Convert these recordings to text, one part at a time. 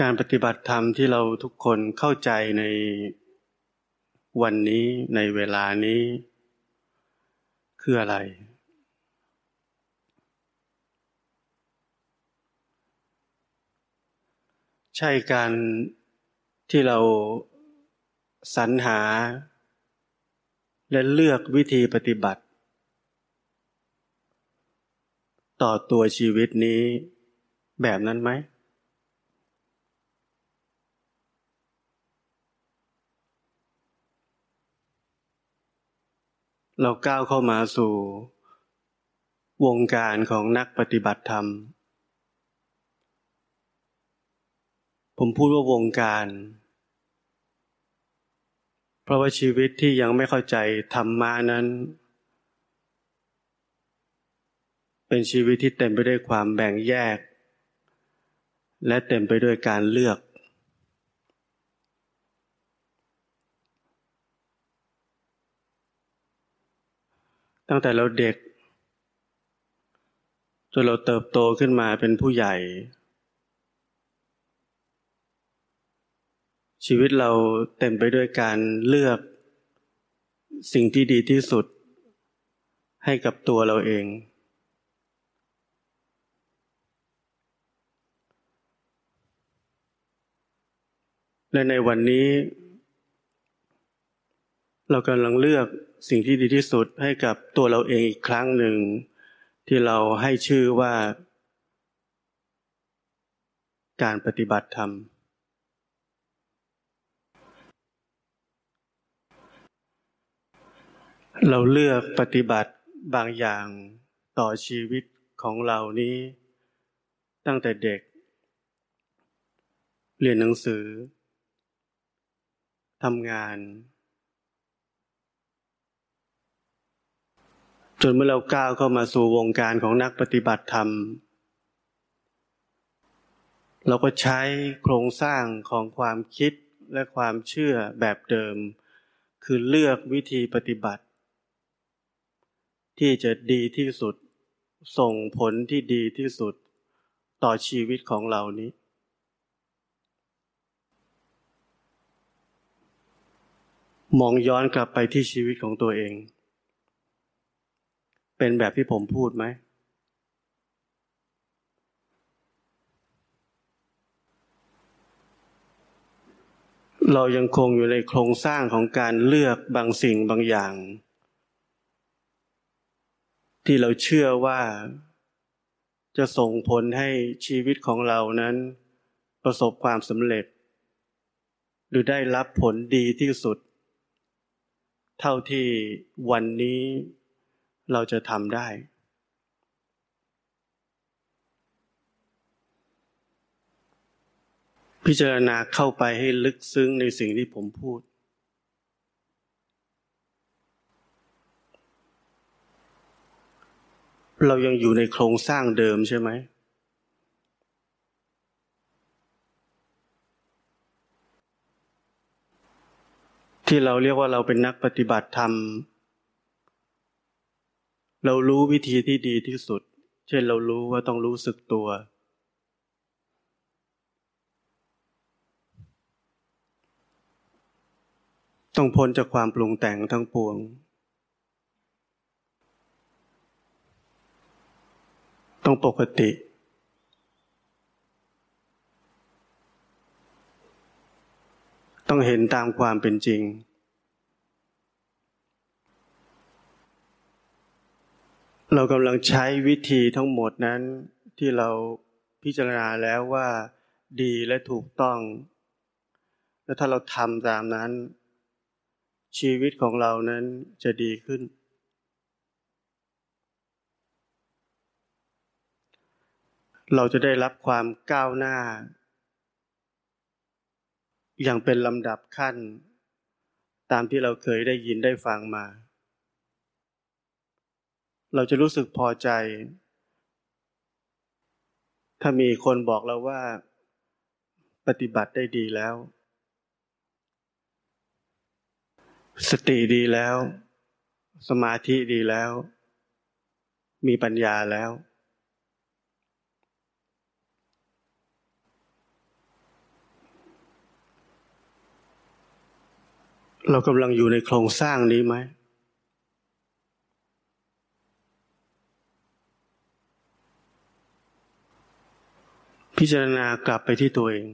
การปฏิบัติธรรมที่เราทุกคนเข้าใจในวันนี้ในเวลานี้ คืออะไร ใช่การที่เราสรรหา และเลือกวิธีปฏิบัติ ต่อตัวชีวิตนี้แบบนั้นไหม เราก้าวเข้ามาสู่ วงการของนักปฏิบัติธรรม ผมพูดว่าวงการ เพราะว่าชีวิตที่ยังไม่เข้าใจธรรมานั้น เป็นชีวิตที่เต็มไปด้วยความแบ่งแยก และเต็มไปด้วยการเลือก ตั้งแต่เราเด็กจนเราเติบโตขึ้นมาเป็นผู้ใหญ่ ชีวิตเราเต็มไปด้วยการเลือก สิ่งที่ดีที่สุด ให้กับตัวเราเอง และในวันนี้ เรากำลังเลือกสิ่งที่ดีที่สุดให้กับตัวเราเองอีกครั้งหนึ่ง ที่เราให้ชื่อว่า การปฏิบัติธรรม เราเลือกปฏิบัติบางอย่างต่อชีวิตของเรานี้ ตั้งแต่เด็ก เรียนหนังสือทำงาน จนเมื่อเราก้าวเข้ามาสู่วงการของนักปฏิบัติธรรม เราก็ใช้โครงสร้างของความคิดและความเชื่อแบบเดิม คือเลือกวิธีปฏิบัติ ที่จะดีที่สุด ส่งผลที่ดีที่สุดต่อชีวิตของเรานี้ มองย้อนกลับไปที่ชีวิตของตัวเอง เป็นแบบที่ผมพูดไหม เรายังคงอยู่ในโครงสร้างของการเลือกบางสิ่งบางอย่าง ที่เราเชื่อว่า จะส่งผลให้ชีวิตของเรานั้น ประสบความสำเร็จ หรือได้รับผลดีที่สุด เท่าที่วันนี้ เราจะทำได้ พิจารณาเข้าไปให้ลึกซึ้งในสิ่งที่ผมพูด เรายังอยู่ในโครงสร้างเดิมใช่ไหมที่เราเรียกว่าเราเป็นนักปฏิบัติธรรม เรารู้วิธีที่ดีที่สุด เช่นเรารู้ว่าต้องรู้สึกตัว ต้องพ้นจากความปรุงแต่งทั้งปวง ต้องปกติ ต้องเห็นตามความเป็นจริง เรากำลังใช้วิธีทั้งหมดนั้นที่เราพิจารณาแล้วว่าดีและถูกต้อง และถ้าเราทำตามนั้น ชีวิตของเรานั้นจะดีขึ้น เราจะได้รับความก้าวหน้า อย่างเป็นลำดับขั้น ตามที่เราเคยได้ยินได้ฟังมา เราจะรู้สึกพอใจ ถ้ามีคนบอกเราว่า ปฏิบัติได้ดีแล้ว สติดีแล้ว สมาธิดีแล้ว มีปัญญาแล้ว เรากำลังอยู่ในโครงสร้างนี้ไหม พิจารณากลับไปที่ตัวเอง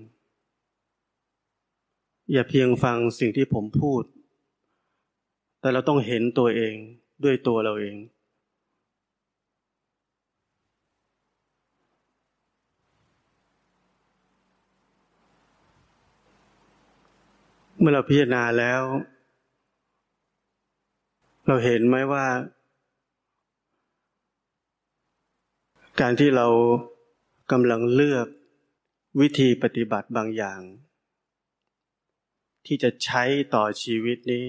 อย่าเพียงฟังสิ่งที่ผมพูด แต่เราต้องเห็นตัวเองด้วยตัวเราเองเมื่อเราพิจารณาแล้ว เราเห็นไหมว่า การที่เรากำลังเลือก วิธีปฏิบัติบางอย่าง ที่จะใช้ต่อชีวิตนี้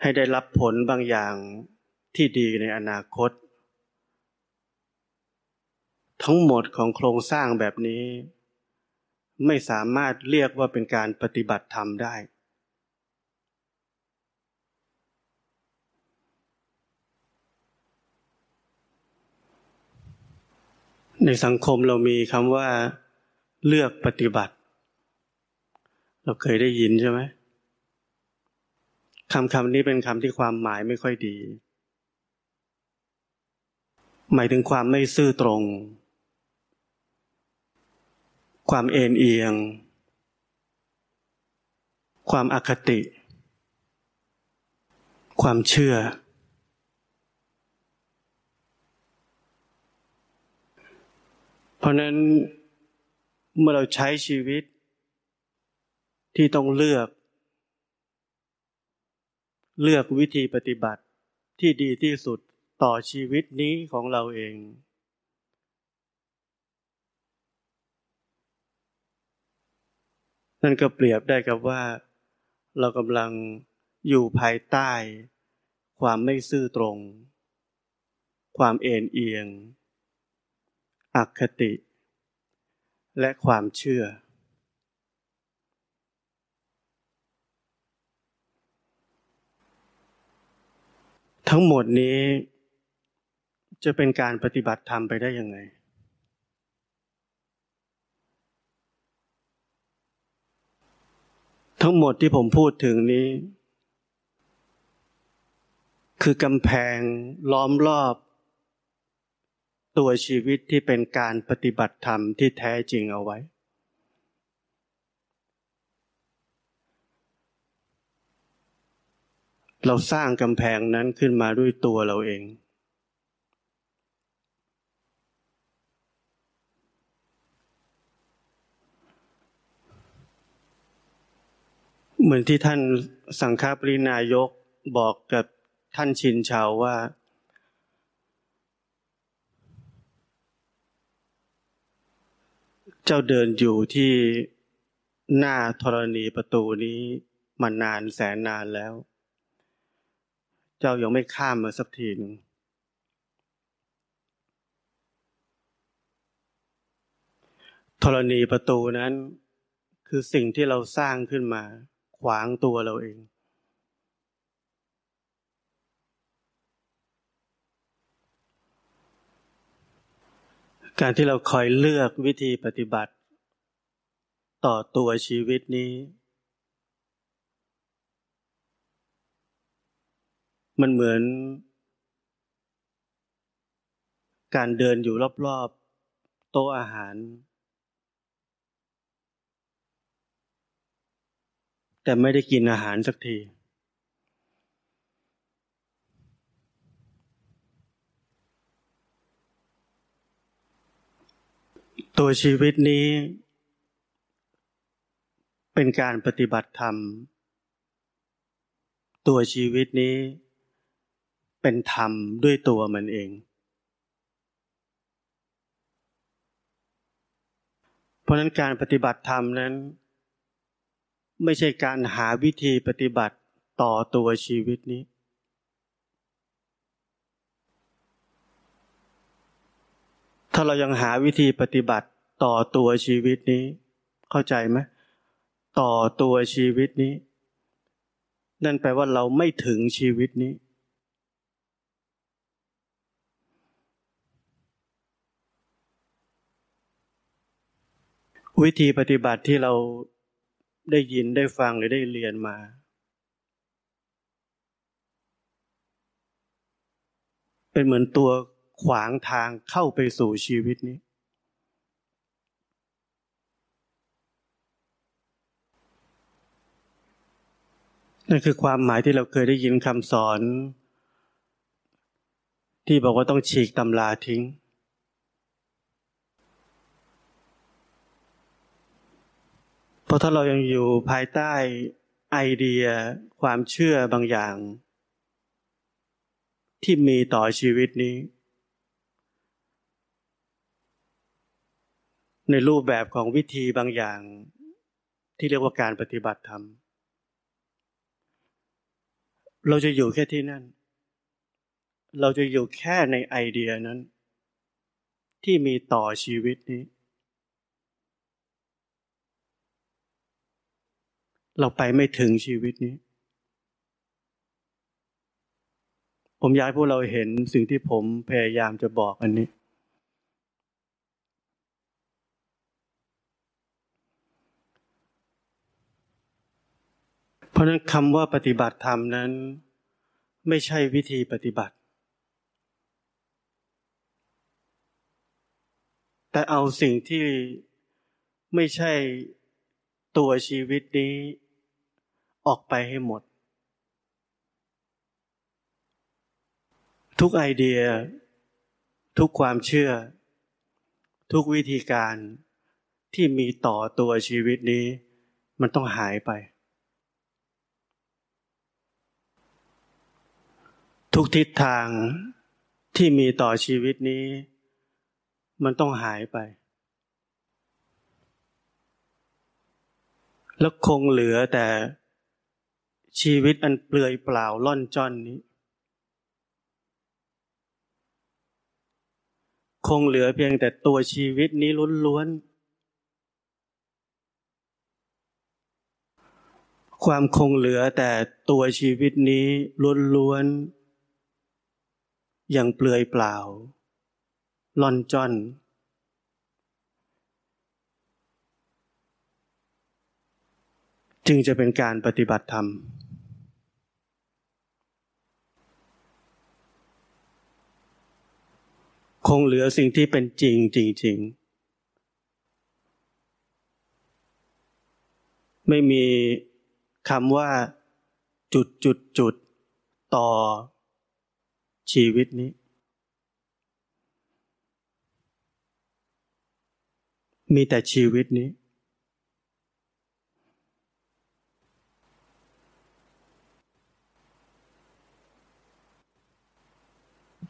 ให้ได้รับผลบางอย่างที่ดีในอนาคต ทั้งหมดของโครงสร้างแบบนี้ ไม่สามารถเรียกว่าเป็นการปฏิบัติธรรมได้ ในสังคมเรามีคำว่าเลือกปฏิบัติ เราเคยได้ยินใช่ไหมคำคำนี้เป็นคำที่ความหมายไม่ค่อยดี หมายถึงความไม่ซื่อตรง ความเอ็นเอียง ความอคติ ความเชื่อ เพ ราะนั้นเมื่อเราใช้ชีวิตที่ต้องเลือก เลือกวิธีปฏิบัติที่ดีที่สุดต่อชีวิตนี้ของเราเอง นั่นก็เปรียบได้กับว่า เรากำลังอยู่ภายใต้ ความไม่ซื่อตรง ความเอ็นเอียง อคติ และความเชื่อ ทั้งหมดนี้จะเป็นการปฏิบัติธรรมไปได้ยังไง ทั้งหมดที่ผมพูดถึงนี้ คือกำแพงล้อมรอบ ตัวชีวิตที่เป็นการปฏิบัติธรรมที่แท้จริงเอาไว้ เราสร้างกำแพงนั้นขึ้นมาด้วยตัวเราเอง เหมือนที่ท่านสังฆปรินายกบอกกับท่านชินชาวว่า เจ้าเดินอยู่ที่หน้าธรณีประตูนี้มานานแสนนานแล้ว เจ้ายังไม่ข้ามมาสักทีหนึ่งธรณีประตูนั้นคือสิ่งที่เราสร้างขึ้นมา ขวางตัวเราเอง การที่เราคอยเลือกวิธีปฏิบัติ ต่อตัวชีวิตนี้ มันเหมือน การเดินอยู่รอบๆ โต๊ะอาหาร แต่ไม่ได้กินอาหารสักที ตัวชีวิตนี้ เป็นการปฏิบัติธรรม ตัวชีวิตนี้ เป็นธรรมด้วยตัวมันเอง เพราะนั้นการปฏิบัติธรรมนั้น ไม่ใช่การหาวิธีปฏิบัติต่อตัวชีวิตนี้ ถ้าเรายังหาวิธีปฏิบัติต่อตัวชีวิตนี้ เข้าใจไหมต่อตัวชีวิตนี้ นั่นแปลว่าเราไม่ถึงชีวิตนี้ วิธีปฏิบัติที่เราได้ยินได้ฟังหรือได้เรียนมา เป็นเหมือนตัว ขวางทางเข้าไปสู่ชีวิตนี้ นั่นคือความหมายที่เราเคยได้ยินคำสอน ที่บอกว่าต้องฉีกตำราทิ้ง เพราะถ้าเรายังอยู่ภายใต้ไอเดียความเชื่อบางอย่าง ที่มีต่อชีวิตนี้ ในรูปแบบของวิธีบางอย่างที่เรียกว่าการปฏิบัติธรรม เราจะอยู่แค่ที่นั่น เราจะอยู่แค่ในไอเดียนั้น ที่มีต่อชีวิตนี้ เราไปไม่ถึงชีวิตนี้ ผมอยากให้พวกเราเห็นสิ่งที่ผมพยายามจะบอกอันนี้ เพราะนั้นคำว่าปฏิบัติธรรมนั้น ไม่ใช่วิธีปฏิบัติ แต่เอาสิ่งที่ไม่ใช่ตัวชีวิตนี้ออกไปให้หมด ทุกไอเดีย ทุกความเชื่อ ทุกวิธีการที่มีต่อตัวชีวิตนี้ มันต้องหายไป ทุกทิศทางที่มีต่อชีวิตนี้ มันต้องหายไป แล้วคงเหลือแต่ชีวิตอันเปลือยเปล่าล่อนจ้อนนี้ คงเหลือเพียงแต่ตัวชีวิตนี้ล้วนๆความคงเหลือแต่ตัวชีวิตนี้ล้วนๆ อย่างเปลือยเปล่าลอนจอน จึงจะเป็นการปฏิบัติธรรม คงเหลือสิ่งที่เป็นจริงจริง ๆ ไม่มีคำว่าจุดจุดจุดต่อ ชีวิตนี้ มีแต่ชีวิตนี้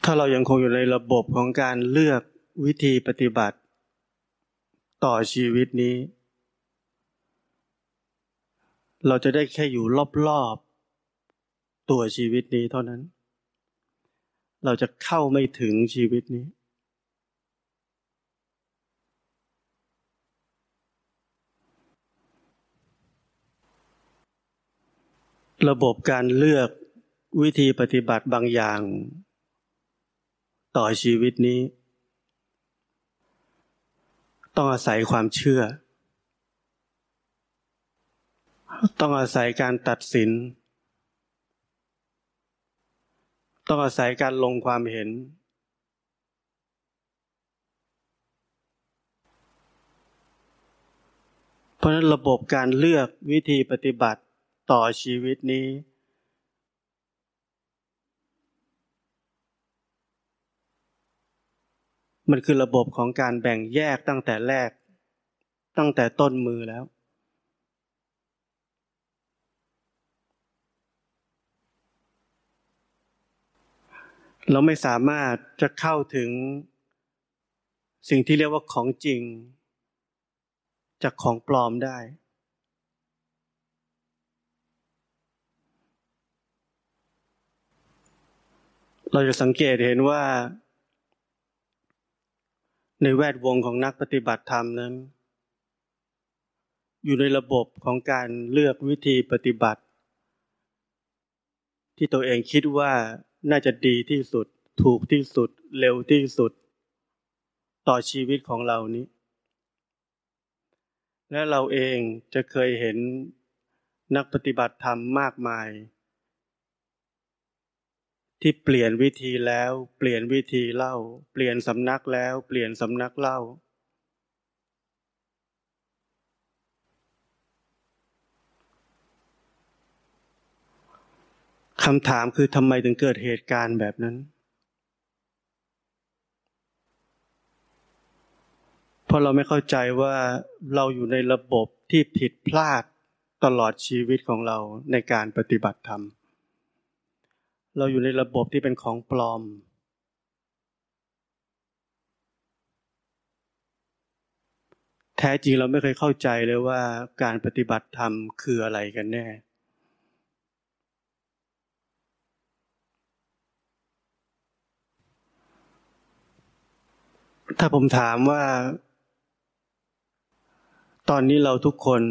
ถ้าเรายังคงอยู่ในระบบของการเลือกวิธีปฏิบัติ ต่อชีวิตนี้ เราจะได้แค่อยู่รอบๆตัวชีวิตนี้เท่านั้น เราจะเข้าไม่ถึงชีวิตนี้ ระบบการเลือกวิธีปฏิบัติบางอย่าง ต่อชีวิตนี้ ต้องอาศัยความเชื่อ ต้องอาศัยการตัดสิน ต้องอาศัยการลงความเห็น เพราะนั้นระบบการเลือกวิธีปฏิบัติต่อชีวิตนี้ มันคือระบบของการแบ่งแยกตั้งแต่แรก ตั้งแต่ต้นมือแล้ว เราไม่สามารถจะเข้าถึงสิ่งที่เรียกว่าของจริง จากของปลอมได้ เราจะสังเกตเห็นว่า ในแวดวงของนักปฏิบัติธรรมนั้น อยู่ในระบบของการเลือกวิธีปฏิบัติ ที่ตัวเองคิดว่า น่าจะดีที่สุด ถูกที่สุด เร็วที่สุด ต่อชีวิตของเรานี้ และเราเองจะเคยเห็นนักปฏิบัติธรรมมากมาย ที่เปลี่ยนวิธีแล้ว เปลี่ยนวิธีเล่า เปลี่ยนสำนักแล้ว เปลี่ยนสำนักเล่า คำถามคือทำไมถึงเกิดเหตุการณ์แบบนั้น เพราะเราไม่เข้าใจว่าเราอยู่ในระบบที่ผิดพลาดตลอดชีวิตของเราในการปฏิบัติธรรม เราอยู่ในระบบที่เป็นของปลอม แท้จริงเราไม่เคยเข้าใจเลยว่าการปฏิบัติธรรมคืออะไรกันแน่ ถ้าผมถามว่า ตอนนี้เราทุกคน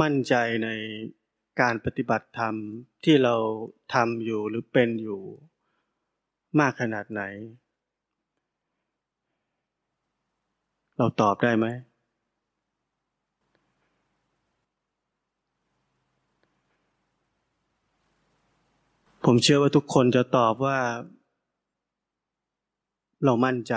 มั่นใจในการปฏิบัติธรรมที่เราทำอยู่หรือเป็นอยู่มากขนาดไหน เราตอบได้ไหม ผมเชื่อว่าทุกคนจะตอบว่า เรามั่นใจ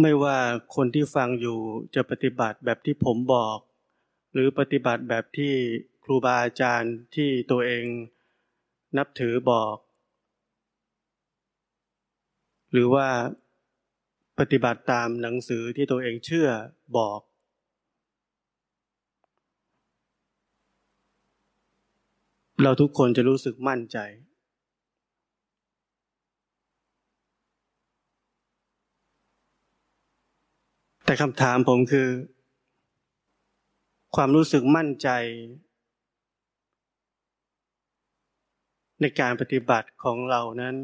ไม่ว่าคนที่ฟังอยู่จะปฏิบัติแบบที่ผมบอก หรือปฏิบัติแบบที่ครูบาอาจารย์ที่ตัวเองนับถือบอก หรือว่าปฏิบัติตามหนังสือที่ตัวเองเชื่อบอก เราทุกคนจะรู้สึกมั่นใจ แต่คำถามผมคือ ความรู้สึกมั่นใจ ในการปฏิบัติของเรานั้น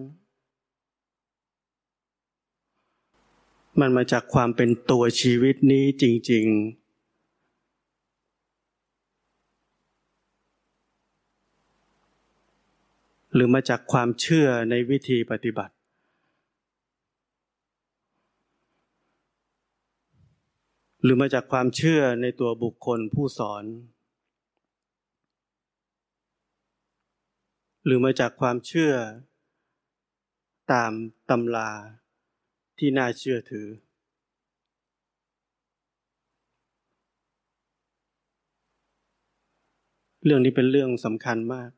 มันมาจากความเป็นตัวชีวิตนี้จริง ๆ หรือมาจากความเชื่อในวิธีปฏิบัติ หรือมาจากความเชื่อในตัวบุคคลผู้สอน หรือมาจากความเชื่อตามตำราที่น่าเชื่อถือ เรื่องนี้เป็นเรื่องสำคัญมาก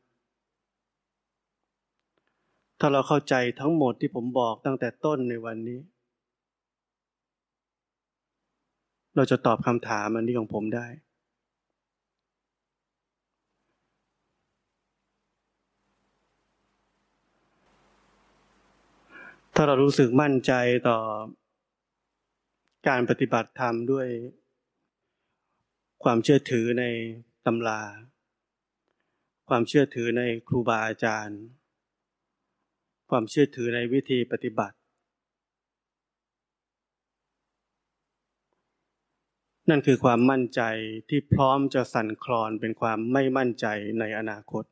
ถ้าเราเข้าใจทั้งหมดที่ผมบอกตั้งแต่ต้นในวันนี้ เราจะตอบคำถามอันนี้ของผมได้ ถ้าเรารู้สึกมั่นใจต่อการปฏิบัติธรรมด้วยความเชื่อถือในตำรา ความเชื่อถือในครูบาอาจารย์ ความเชื่อถือในวิธีปฏิบัติ นั่นคือความมั่นใจที่พร้อมจะสั่นคลอนเป็นความไม่มั่นใจในอนาคต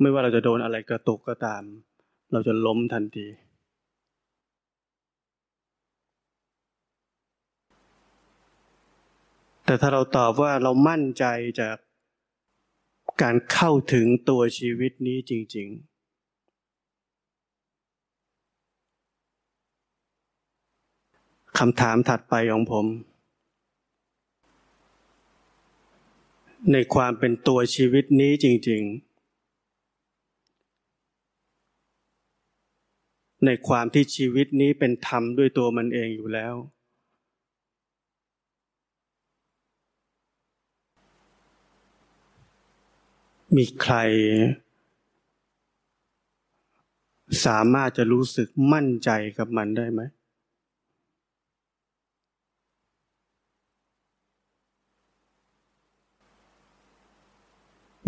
ไม่ว่าเราจะโดนอะไรกระตุกก็ตาม เราจะล้มทันทีแต่ถ้าเราตอบว่าเรามั่นใจจาก การเข้าถึงตัวชีวิตนี้จริง ๆคำถามถัดไปของผม ในความเป็นตัวชีวิตนี้จริง ๆ ในความที่ชีวิตนี้เป็นธรรมด้วยตัวมันเองอยู่แล้ว มีใคร สามารถจะรู้สึกมั่นใจกับมันได้ไหม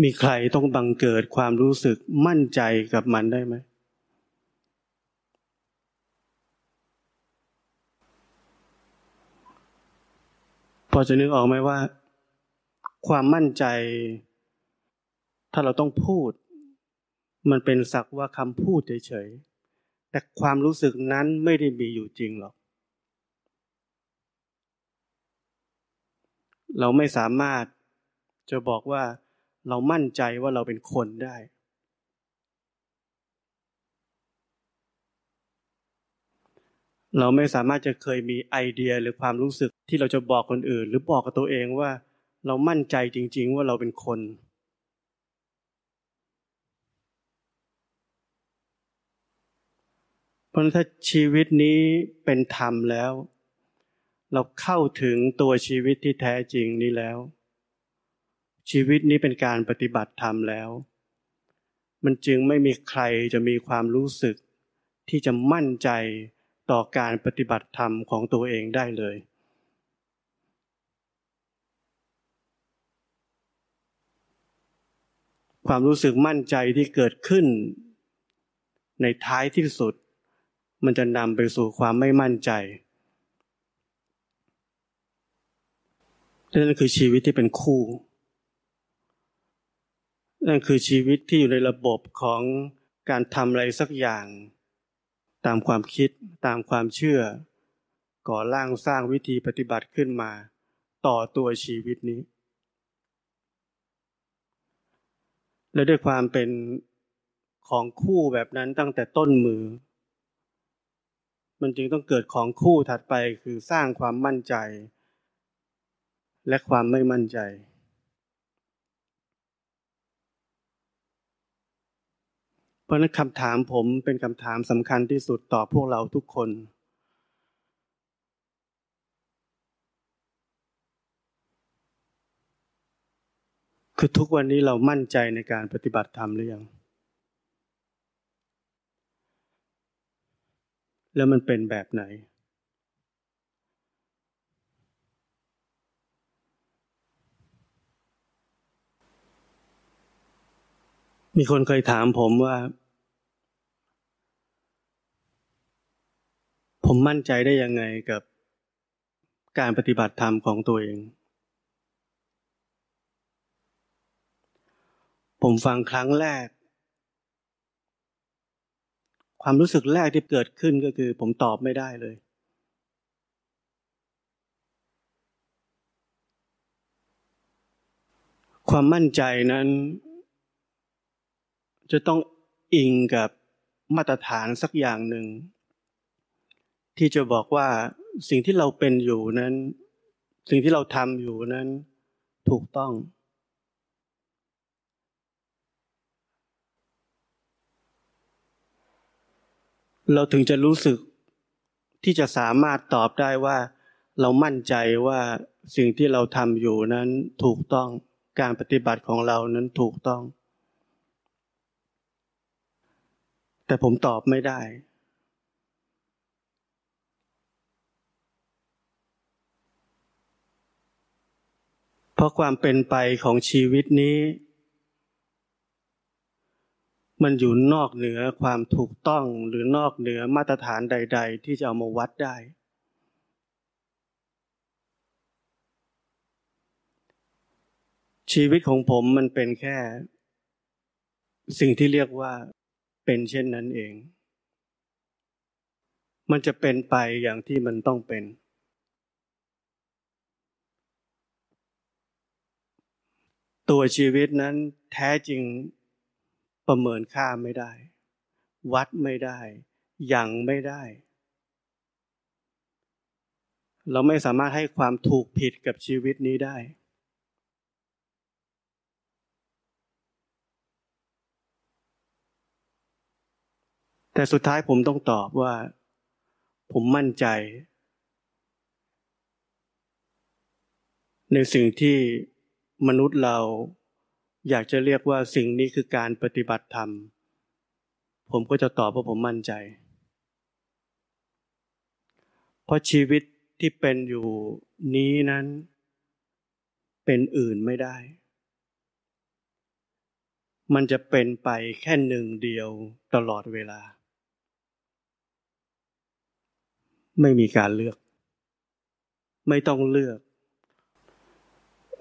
มีใครต้องบังเกิดความรู้สึกมั่นใจกับมันได้ไหมพอจะนึกออกไหมว่า ความมั่นใจ ถ้าเราต้องพูด มันเป็นสักว่าคำพูดเฉยๆ แต่ความรู้สึกนั้นไม่ได้มีอยู่จริงหรอก เราไม่สามารถจะบอกว่าเรามั่นใจว่าเราเป็นคนได้ เราไม่สามารถจะเคยมีไอเดียหรือความรู้สึกที่เราจะบอกคนอื่น หรือบอกกับตัวเองว่า เรามั่นใจจริง ๆ ว่าเราเป็นคน เพราะถ้าชีวิตนี้เป็นธรรมแล้ว เราเข้าถึงตัวชีวิตที่แท้จริงนี้แล้ว ชีวิตนี้เป็นการปฏิบัติธรรมแล้ว มันจึงไม่มีใครจะมีความรู้สึก ที่จะมั่นใจต่อการปฏิบัติธรรมของตัวเองได้เลยความรู้สึกมั่นใจที่เกิดขึ้น ในท้ายที่สุด มันจะนำไปสู่ความไม่มั่นใจนั่นคือชีวิตที่เป็นคู่ นั่นคือชีวิตที่อยู่ในระบบของการทำอะไรสักอย่าง ตามความคิดตามความเชื่อ ก่อร่างสร้างวิธีปฏิบัติขึ้นมา ต่อตัวชีวิตนี้ และด้วยความเป็นของคู่แบบนั้นตั้งแต่ต้นมือ มันจึงต้องเกิดของคู่ถัดไปคือสร้างความมั่นใจ และความไม่มั่นใจ เพราะนั้นคำถามผมเป็นคำถามสำคัญที่สุดต่อพวกเราทุกคน คือทุกวันนี้เรามั่นใจในการปฏิบัติธรรมหรือยัง แล้วมันเป็นแบบไหน มีคนเคยถามผมว่า ผมมั่นใจได้ยังไงกับการปฏิบัติธรรมของตัวเอง ผมฟังครั้งแรก ความรู้สึกแรกที่เกิดขึ้นก็คือ ผมตอบไม่ได้เลย ความมั่นใจนั้น จะต้องอิงกับมาตรฐานสักอย่างหนึ่ง ที่จะบอกว่าสิ่งที่เราเป็นอยู่นั้น สิ่งที่เราทำอยู่นั้นถูกต้อง เราถึงจะรู้สึกที่จะสามารถตอบได้ว่า เรามั่นใจว่าสิ่งที่เราทำอยู่นั้นถูกต้องการปฏิบัติของเรานั้นถูกต้อง แต่ผมตอบไม่ได้ เพราะความเป็นไปของชีวิตนี้ มันอยู่นอกเหนือความถูกต้องหรือนอกเหนือมาตรฐานใด ๆ ที่จะเอามาวัดได้ ชีวิตของผมมันเป็นแค่ สิ่งที่เรียกว่าเป็นเช่นนั้นเอง มันจะเป็นไปอย่างที่มันต้องเป็น ตัวชีวิตนั้นแท้จริง ประเมินค่าไม่ได้ วัดไม่ได้ยังไม่ได้ เราไม่สามารถให้ความถูกผิดกับชีวิตนี้ได้ แต่สุดท้ายผมต้องตอบว่า ผมมั่นใจ ในสิ่งที่มนุษย์เรา อยากจะเรียกว่าสิ่งนี้คือการปฏิบัติธรรม ผมก็จะตอบว่าผมมั่นใจ เพราะชีวิตที่เป็นอยู่นี้นั้น เป็นอื่นไม่ได้ มันจะเป็นไปแค่หนึ่งเดียวตลอดเวลา ไม่มีการเลือก ไม่ต้องเลือก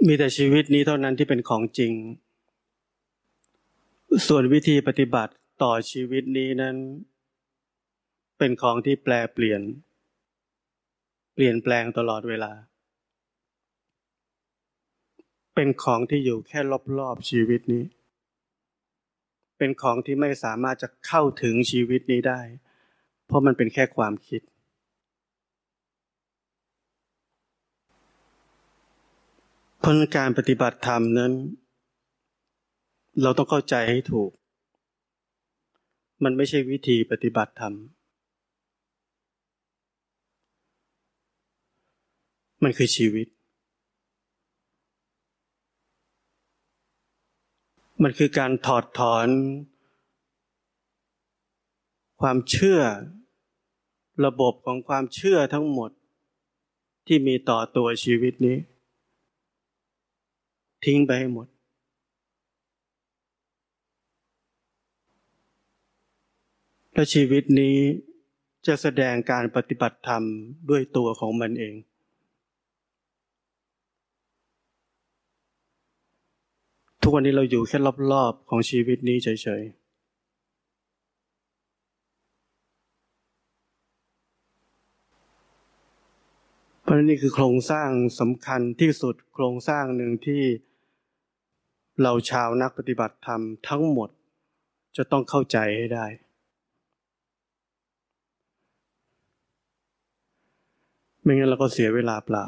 มีแต่ชีวิตนี้เท่านั้นที่เป็นของจริง ส่วนวิธีปฏิบัติต่อชีวิตนี้นั้น เป็นของที่แปลเปลี่ยน เปลี่ยนแปลงตลอดเวลา เป็นของที่อยู่แค่รอบๆชีวิตนี้ เป็นของที่ไม่สามารถจะเข้าถึงชีวิตนี้ได้ เพราะมันเป็นแค่ความคิดพราะการปฏิบัติธรรมนั้น เราต้องเข้าใจให้ถูก มันไม่ใช่วิธีปฏิบัติธรรม มันคือชีวิต มันคือการถอดถอน ความเชื่อ ระบบของความเชื่อทั้งหมด ที่มีต่อตัวชีวิตนี้ ทิ้งไปให้หมด และชีวิตนี้จะแสดงการปฏิบัติธรรมด้วยตัวของมันเอง ทุกวันนี้เราอยู่แค่รอบๆของชีวิตนี้เฉยๆ เพราะนี่คือโครงสร้างสำคัญที่สุดโครงสร้างหนึ่งที่เราชาวนักปฏิบัติธรรมทั้งหมดจะต้องเข้าใจให้ได้ ไม่งั้นเราก็เสียเวลาเปล่า